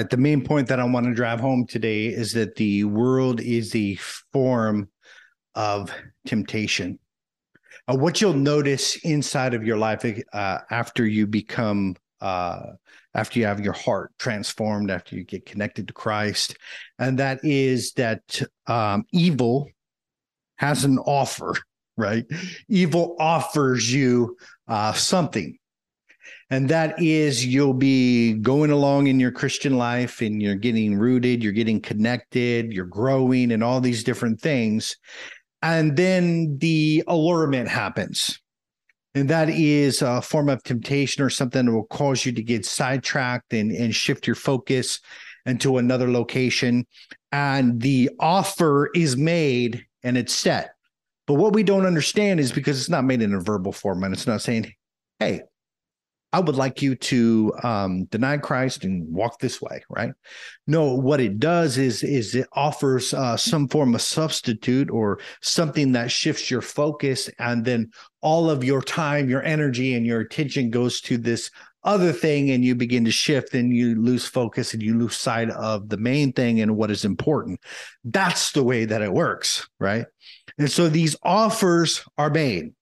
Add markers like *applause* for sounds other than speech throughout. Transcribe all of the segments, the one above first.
right? The main point that I want to drive home today is that the world is the form of temptation. Uh, what you'll notice inside of your life uh, after you become, uh, after you have your heart transformed, after you get connected to Christ, and that is that um, evil has an offer, right? Evil offers you uh, something and that is you'll be going along in your Christian life and you're getting rooted, you're getting connected, you're growing, and all these different things. And then the allurement happens. And that is a form of temptation or something that will cause you to get sidetracked and, and shift your focus into another location. And the offer is made and it's set. But what we don't understand is because it's not made in a verbal form and it's not saying, hey, I would like you to um, deny Christ and walk this way, right? No, what it does is is it offers uh, some form of substitute or something that shifts your focus, and then all of your time, your energy, and your attention goes to this other thing, and you begin to shift, and you lose focus, and you lose sight of the main thing and what is important. That's the way that it works, right? And so these offers are made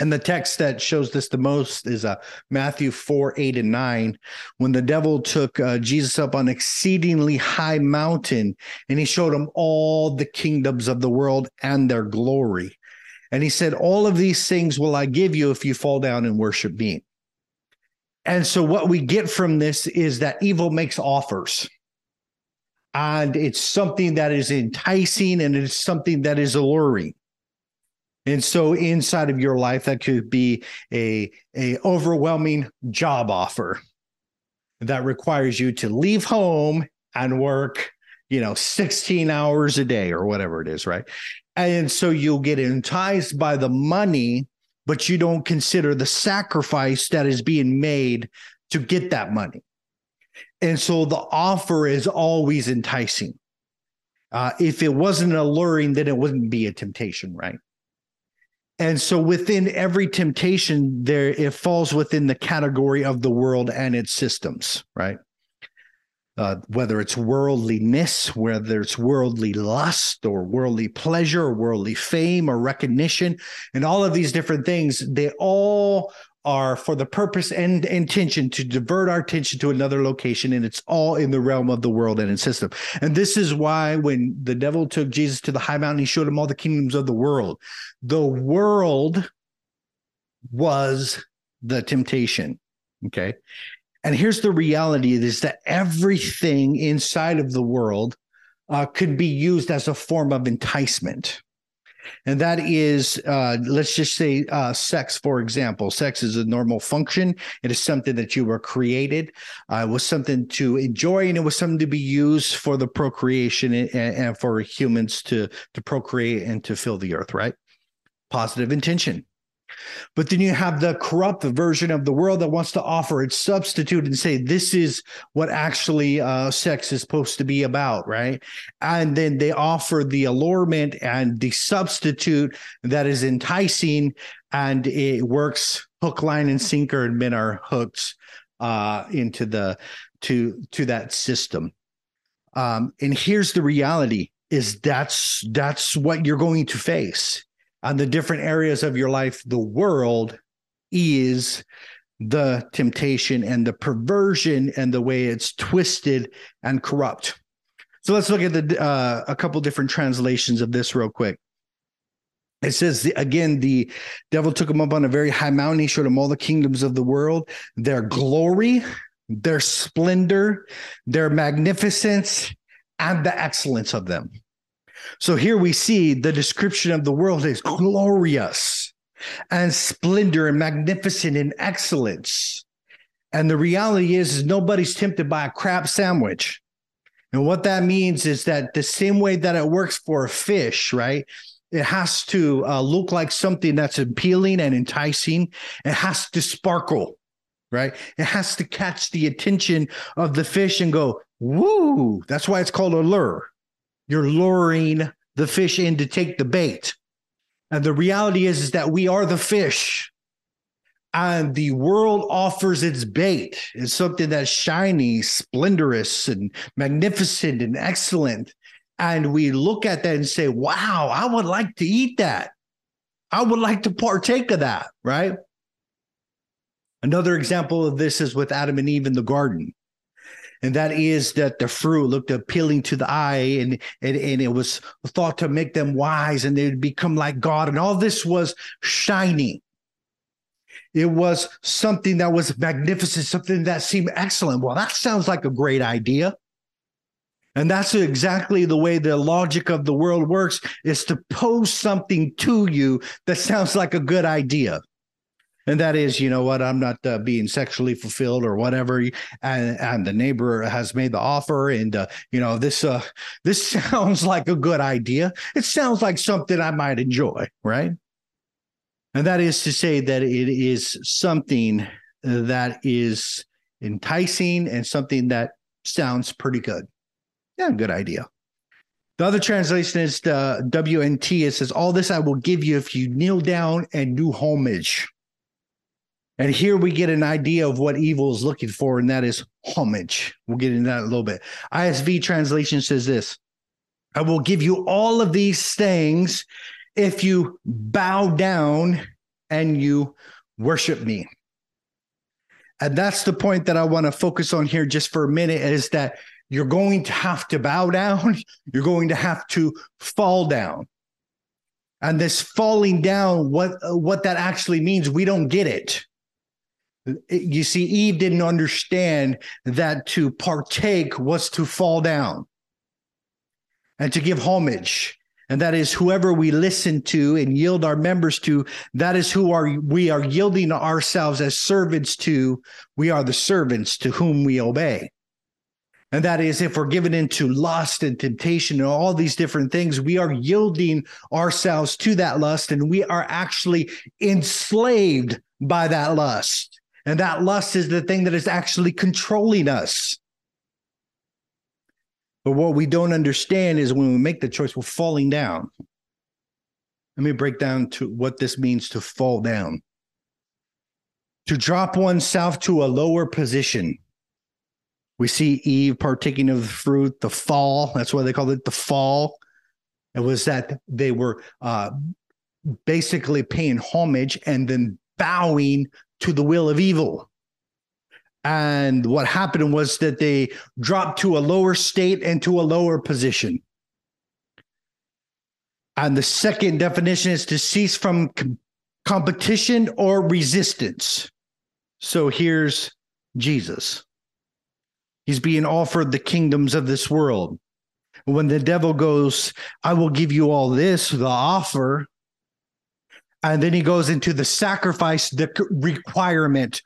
and the text that shows this the most is uh, Matthew 4 8 and 9. When the devil took uh, Jesus up on exceedingly high mountain and he showed him all the kingdoms of the world and their glory. And he said, All of these things will I give you if you fall down and worship me. And so, what we get from this is that evil makes offers. And it's something that is enticing and it's something that is alluring. And so inside of your life, that could be a, a overwhelming job offer that requires you to leave home and work, you know, 16 hours a day or whatever it is, right? And so you'll get enticed by the money, but you don't consider the sacrifice that is being made to get that money. And so the offer is always enticing. Uh, if it wasn't alluring, then it wouldn't be a temptation, right? And so within every temptation there it falls within the category of the world and its systems right? Uh, whether it's worldliness whether it's worldly lust or worldly pleasure or worldly fame or recognition and all of these different things they all are for the purpose and intention to divert our attention to another location and it's all in the realm of the world and its system. And this is why when the devil took jesus to the high mountain he showed him all the kingdoms of the world. The world was the temptation okay? And here's the reality is that everything inside of the world uh, could be used as a form of enticement and that is uh, let's just say uh, sex for example. Sex is a normal function. It is something that you were created uh, was something to enjoy and it was something to be used for the procreation and, and for humans to to procreate and to fill the earth right? Positive intention but then you have the corrupt version of the world that wants to offer its substitute and say, this is what actually uh, sex is supposed to be about, right? And then they offer the allurement and the substitute that is enticing and it works hook, line, and sinker, and men are hooked uh, into the to to that system. Um, and here's the reality is that's that's what you're going to face on the different areas of your life, the world is the temptation and the perversion and the way it's twisted and corrupt. So let's look at the uh, a couple different translations of this real quick. It says again, the devil took him up on a very high mountain. He showed him all the kingdoms of the world, their glory, their splendor, their magnificence, and the excellence of them. So here we see the description of the world is glorious and splendor and magnificent and excellence. And the reality is, is nobody's tempted by a crab sandwich. And what that means is that the same way that it works for a fish, right? It has to uh, look like something that's appealing and enticing. It has to sparkle, right? It has to catch the attention of the fish and go, woo. That's why it's called a lure. You're luring the fish in to take the bait. And the reality is, is that we are the fish. and the world offers its bait. It's something that's shiny, splendorous, and magnificent and excellent. And we look at that and say, wow, I would like to eat that. I would like to partake of that, right? Another example of this is with Adam and Eve in the garden. And that is that the fruit looked appealing to the eye and, and, and it was thought to make them wise and they'd become like God. And all this was shiny. It was something that was magnificent, something that seemed excellent. Well, that sounds like a great idea. And that's exactly the way the logic of the world works is to pose something to you that sounds like a good idea. And that is, you know what, I'm not uh, being sexually fulfilled or whatever. And, and the neighbor has made the offer. And, uh, you know, this, uh, this *laughs* sounds like a good idea. It sounds like something I might enjoy, right? And that is to say that it is something that is enticing and something that sounds pretty good. Yeah, good idea. The other translation is the WNT. It says, All this I will give you if you kneel down and do homage. And here we get an idea of what evil is looking for, and that is homage. We'll get into that a little bit. ISV translation says this I will give you all of these things if you bow down and you worship me. And that's the point that I want to focus on here just for a minute is that you're going to have to bow down, *laughs* you're going to have to fall down. And this falling down, what what that actually means, we don't get it. You see, Eve didn't understand that to partake was to fall down and to give homage. And that is whoever we listen to and yield our members to that is who are we are yielding ourselves as servants to. We are the servants to whom we obey. And that is if we're given into lust and temptation and all these different things we are yielding ourselves to that lust and we are actually enslaved by that lust and that lust is the thing that is actually controlling us but what we don't understand is when we make the choice, we're falling down. Let me break down to what this means to fall down. To drop oneself to a lower position. We see Eve partaking of the fruit, the fall. That's why they called it the fall. It was that they were uh, basically paying homage and then bowing to the will of evil. And what happened was that they dropped to a lower state and to a lower position. And the second definition is to cease from com- competition or resistance. So here's Jesus. He's being offered the kingdoms of this world. When the devil goes, I will give you all this, the offer. And then he goes into the sacrifice, the requirement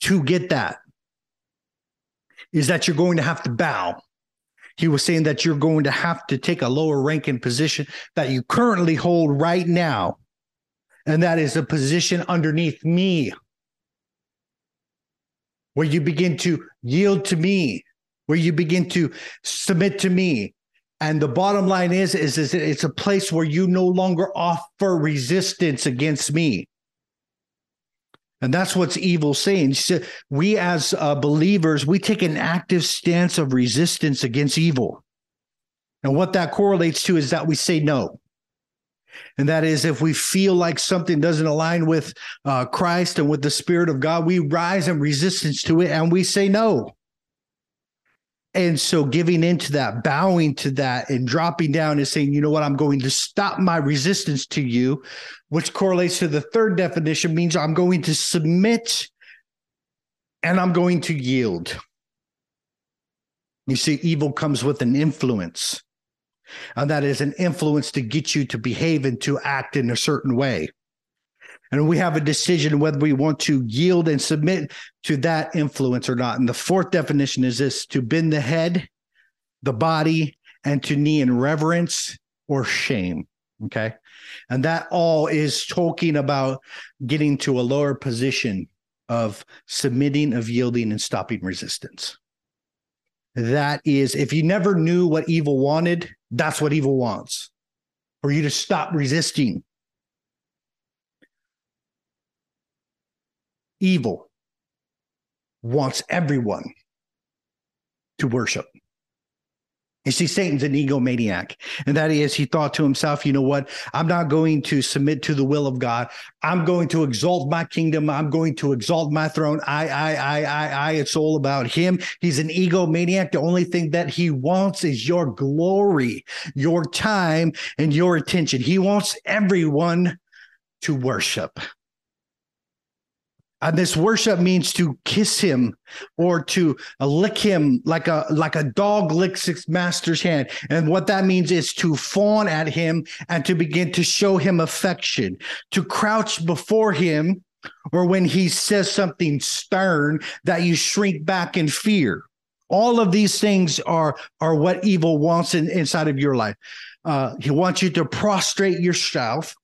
to get that is that you're going to have to bow. He was saying that you're going to have to take a lower ranking position that you currently hold right now. And that is a position underneath me, where you begin to yield to me, where you begin to submit to me. And the bottom line is, is, is it's a place where you no longer offer resistance against me. And that's what's evil saying. So we as uh, believers, we take an active stance of resistance against evil. And what that correlates to is that we say no. And that is if we feel like something doesn't align with uh, Christ and with the Spirit of God, we rise in resistance to it and we say no. And so giving into that, bowing to that, and dropping down and saying, you know what, I'm going to stop my resistance to you, which correlates to the third definition, means I'm going to submit and I'm going to yield. You see, evil comes with an influence, and that is an influence to get you to behave and to act in a certain way. And we have a decision whether we want to yield and submit to that influence or not. And the fourth definition is this to bend the head, the body, and to knee in reverence or shame. Okay. And that all is talking about getting to a lower position of submitting, of yielding, and stopping resistance. That is, if you never knew what evil wanted, that's what evil wants for you to stop resisting evil wants everyone to worship. You see, Satan's an egomaniac. And that is, he thought to himself, you know what? I'm not going to submit to the will of God. I'm going to exalt my kingdom. I'm going to exalt my throne. I, I, I, I, I. It's all about him. He's an egomaniac. The only thing that he wants is your glory, your time, and your attention. He wants everyone to worship. And this worship means to kiss him or to uh, lick him like a like a dog licks its master's hand. And what that means is to fawn at him and to begin to show him affection, to crouch before him, or when he says something stern that you shrink back in fear. All of these things are are what evil wants in, inside of your life. Uh, he wants you to prostrate yourself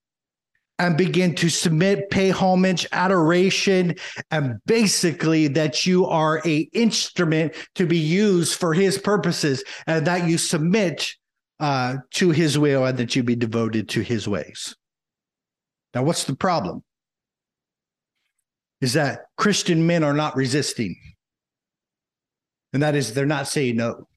and begin to submit, pay homage, adoration, and basically that you are a instrument to be used for his purposes and that you submit uh, to his will and that you be devoted to his ways. Now, what's the problem? Is that Christian men are not resisting. And that is, they're not saying no.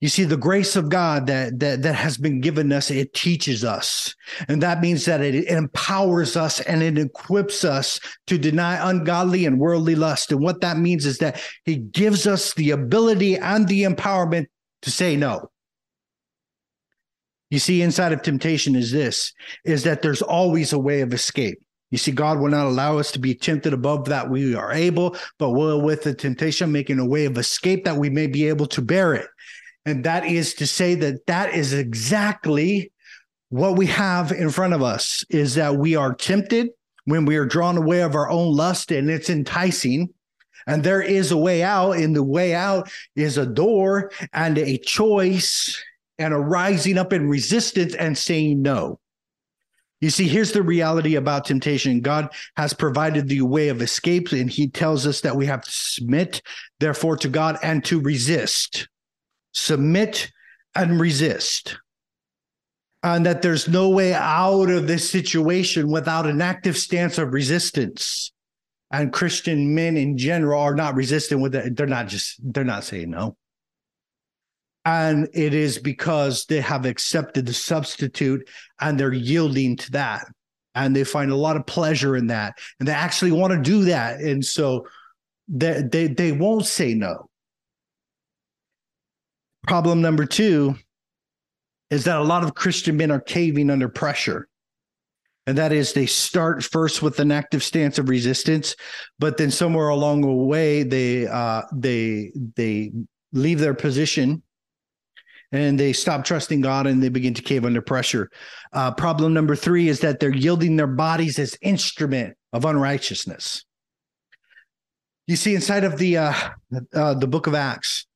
You see, the grace of God that, that, that has been given us, it teaches us. And that means that it, empowers us and it equips us to deny ungodly and worldly lust. And what that means is that he gives us the ability and the empowerment to say no. You see, inside of temptation is this, is that there's always a way of escape. You see, God will not allow us to be tempted above that we are able, but will with the temptation making a way of escape that we may be able to bear it. And that is to say that that is exactly what we have in front of us is that we are tempted when we are drawn away of our own lust and it's enticing. And there is a way out, and the way out is a door and a choice and a rising up in resistance and saying no. You see, here's the reality about temptation God has provided the way of escape, and He tells us that we have to submit, therefore, to God and to resist submit and resist and that there's no way out of this situation without an active stance of resistance. And christian men in general are not resistant with it they're not just they're not saying no. And it is because they have accepted the substitute and they're yielding to that. And they find a lot of pleasure in that. And they actually want to do that. And so they they, they won't say no Problem number two is that a lot of Christian men are caving under pressure. And that is they start first with an active stance of resistance, but then somewhere along the way they uh, they they leave their position and they stop trusting God and they begin to cave under pressure. Uh, problem number three is that they're yielding their bodies as instrument of unrighteousness. You see, inside of the uh, uh, the book of Acts,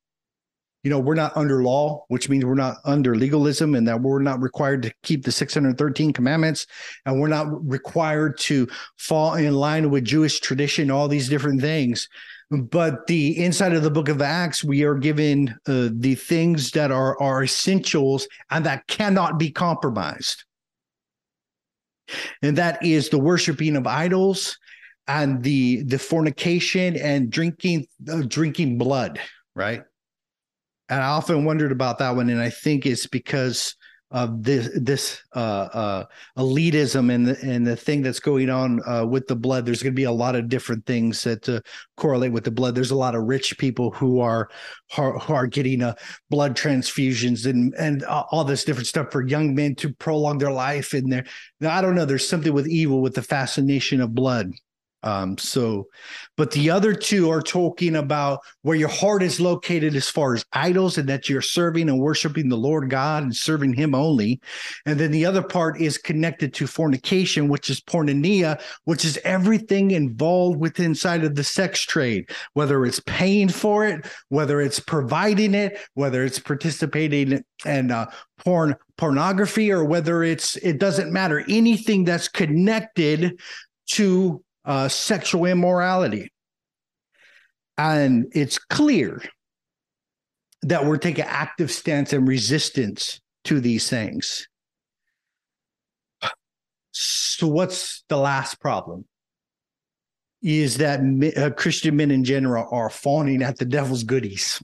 you know, we're not under law, which means we're not under legalism and that we're not required to keep the 613 commandments and we're not required to fall in line with Jewish tradition, all these different things. But the inside of the book of Acts, we are given uh, the things that are, are essentials and that cannot be compromised. And that is the worshiping of idols and the the fornication and drinking uh, drinking blood, right? And I often wondered about that one, and I think it's because of this this uh, uh, elitism and the and the thing that's going on uh, with the blood. There's going to be a lot of different things that uh, correlate with the blood. There's a lot of rich people who are who are getting uh, blood transfusions and and all this different stuff for young men to prolong their life. And there, I don't know. There's something with evil with the fascination of blood. Um, so, but the other two are talking about where your heart is located as far as idols and that you're serving and worshiping the Lord God and serving Him only. And then the other part is connected to fornication, which is porneia, which is everything involved with inside of the sex trade, whether it's paying for it, whether it's providing it, whether it's participating in uh, porn pornography, or whether it's it doesn't matter anything that's connected to uh, sexual immorality. And it's clear that we're taking active stance and resistance to these things. So, what's the last problem? is that uh, Christian men in general are fawning at the devil's goodies.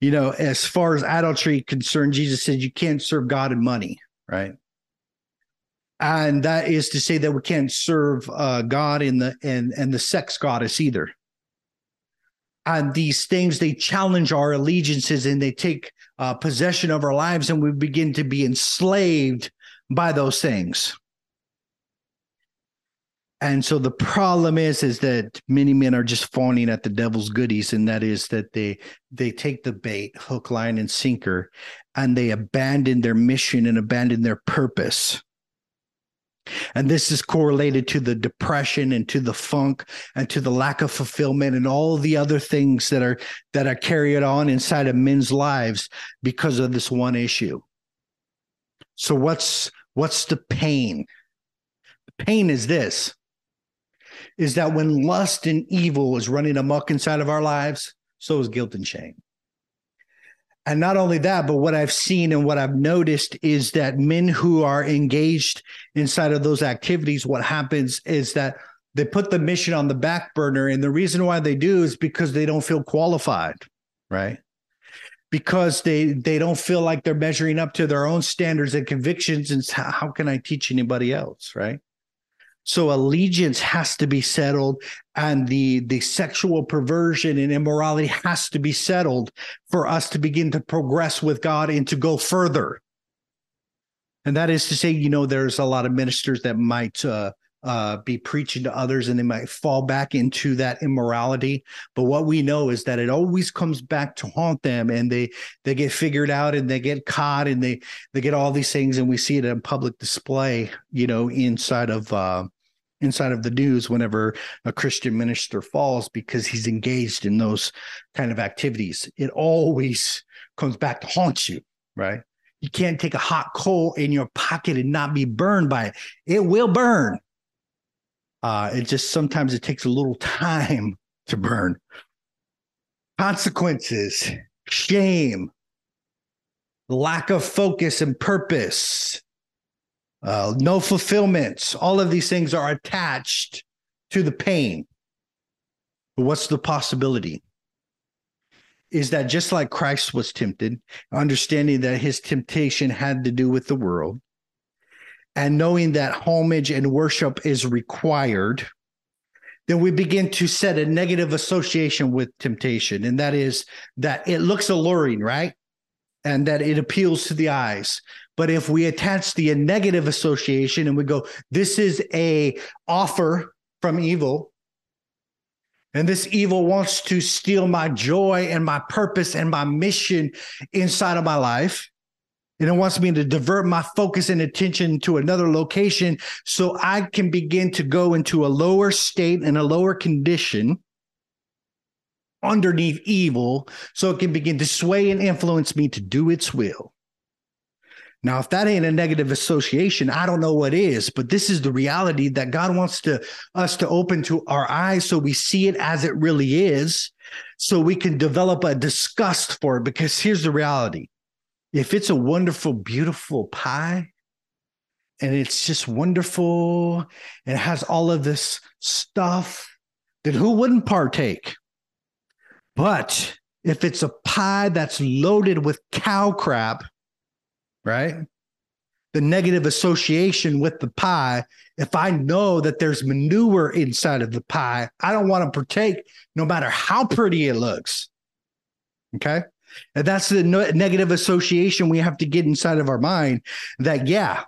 You know, as far as adultery concerned, Jesus said you can't serve God and money, right? And that is to say that we can't serve uh, God in the and and the sex goddess either. And these things they challenge our allegiances and they take uh, possession of our lives, and we begin to be enslaved by those things. And so the problem is, is that many men are just fawning at the devil's goodies, and that is that they they take the bait, hook, line, and sinker, and they abandon their mission and abandon their purpose. And this is correlated to the depression and to the funk and to the lack of fulfillment and all the other things that are that are carried on inside of men's lives because of this one issue. So what's what's the pain? The pain is this is that when lust and evil is running amok inside of our lives, so is guilt and shame. And not only that, but what I've seen and what I've noticed is that men who are engaged inside of those activities, what happens is that they put the mission on the back burner. And the reason why they do is because they don't feel qualified, right? Because they they don't feel like they're measuring up to their own standards and convictions. And how can I teach anybody else, right? So allegiance has to be settled, and the the sexual perversion and immorality has to be settled for us to begin to progress with God and to go further. And that is to say, you know, there's a lot of ministers that might uh, uh, be preaching to others and they might fall back into that immorality. But what we know is that it always comes back to haunt them and they they get figured out and they get caught and they they get all these things and we see it in public display, you know, inside of uh inside of the news whenever a Christian minister falls because he's engaged in those kind of activities. It always comes back to haunt you, right? You can't take a hot coal in your pocket and not be burned by it. It will burn uh, it just sometimes it takes a little time *laughs* to burn. Consequences, shame, lack of focus and purpose, uh, no fulfillments. All of these things are attached to the pain. But what's the possibility? Is that just like Christ was tempted, understanding that his temptation had to do with the world, and knowing that homage and worship is required, then we begin to set a negative association with temptation. And that is that it looks alluring, right? And that it appeals to the eyes. But if we attach the negative association and we go, this is a offer from evil, and this evil wants to steal my joy and my purpose and my mission inside of my life and it wants me to divert my focus and attention to another location so I can begin to go into a lower state and a lower condition underneath evil so it can begin to sway and influence me to do its will. Now, if that ain't a negative association, I don't know what is, but this is the reality that God wants to us to open to our eyes so we see it as it really is, so we can develop a disgust for it. Because here's the reality if it's a wonderful, beautiful pie and it's just wonderful and it has all of this stuff, then who wouldn't partake? But if it's a pie that's loaded with cow crap, right? The negative association with the pie, if I know that there's manure inside of the pie, I don't want to partake no matter how pretty it looks. Okay. And that's the no- negative association we have to get inside of our mind that, yeah,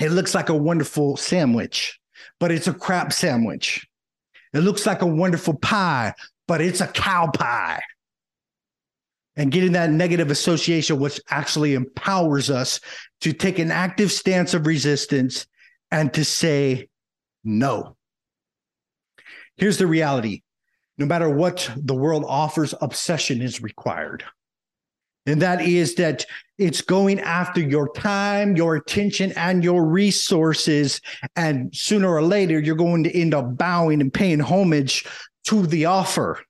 it looks like a wonderful sandwich, but it's a crap sandwich. It looks like a wonderful pie, but it's a cow pie. And getting that negative association, which actually empowers us to take an active stance of resistance and to say no. Here's the reality no matter what the world offers, obsession is required. And that is that it's going after your time, your attention, and your resources. And sooner or later, you're going to end up bowing and paying homage to the offer.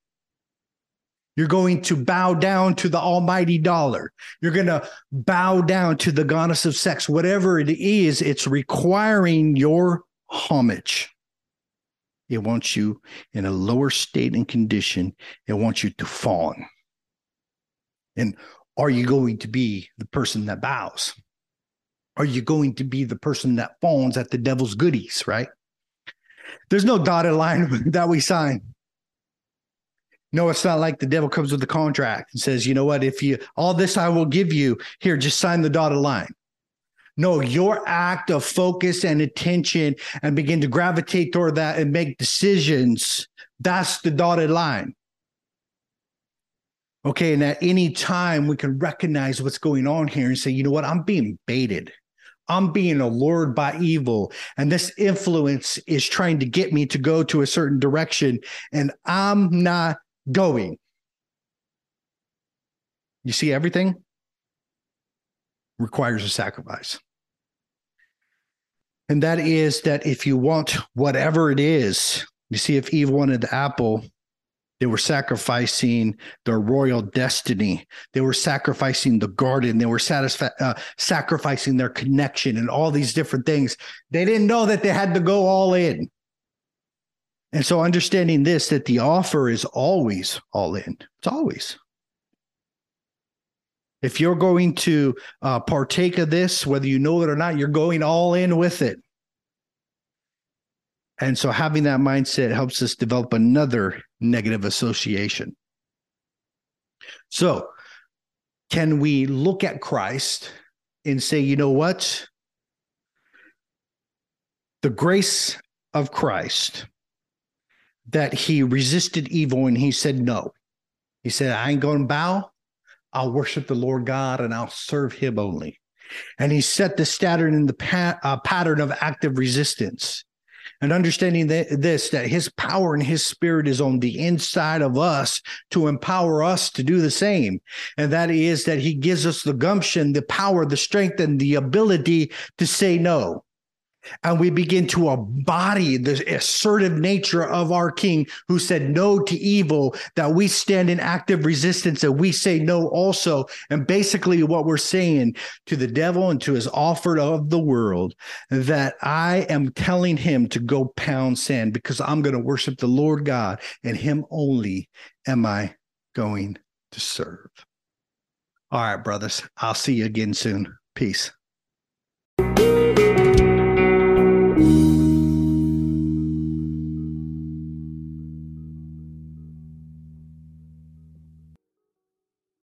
You're going to bow down to the almighty dollar. You're going to bow down to the goddess of sex. Whatever it is, it's requiring your homage. It wants you in a lower state and condition. It wants you to fawn. And are you going to be the person that bows? Are you going to be the person that fawns at the devil's goodies, right? There's no dotted line *laughs* that we sign. No, it's not like the devil comes with a contract and says, you know what, if you all this I will give you, here, just sign the dotted line. No, your act of focus and attention and begin to gravitate toward that and make decisions, that's the dotted line. Okay, and at any time we can recognize what's going on here and say, you know what, I'm being baited. I'm being allured by evil, and this influence is trying to get me to go to a certain direction, and I'm not going. You see, everything requires a sacrifice. And that is that if you want whatever it is, you see, if Eve wanted the apple, they were sacrificing their royal destiny. They were sacrificing the garden. They were satisfi- uh, sacrificing their connection and all these different things. They didn't know that they had to go all in. And so, understanding this, that the offer is always all in, it's always. If you're going to uh, partake of this, whether you know it or not, you're going all in with it. And so, having that mindset helps us develop another negative association. So, can we look at Christ and say, you know what? The grace of Christ that he resisted evil and he said no. He said, I ain't going to bow. I'll worship the Lord God and I'll serve him only. And he set the standard in the pa- uh, pattern of active resistance and understanding that this that his power and his spirit is on the inside of us to empower us to do the same and that is that he gives us the gumption the power the strength and the ability to say no and we begin to embody the assertive nature of our king who said no to evil that we stand in active resistance and we say no also. And basically what we're saying to the devil and to his offer of the world that i am telling him to go pound sand because i'm going to worship the lord god and him only am i going to serve. All right brothers i'll see you again soon. Peace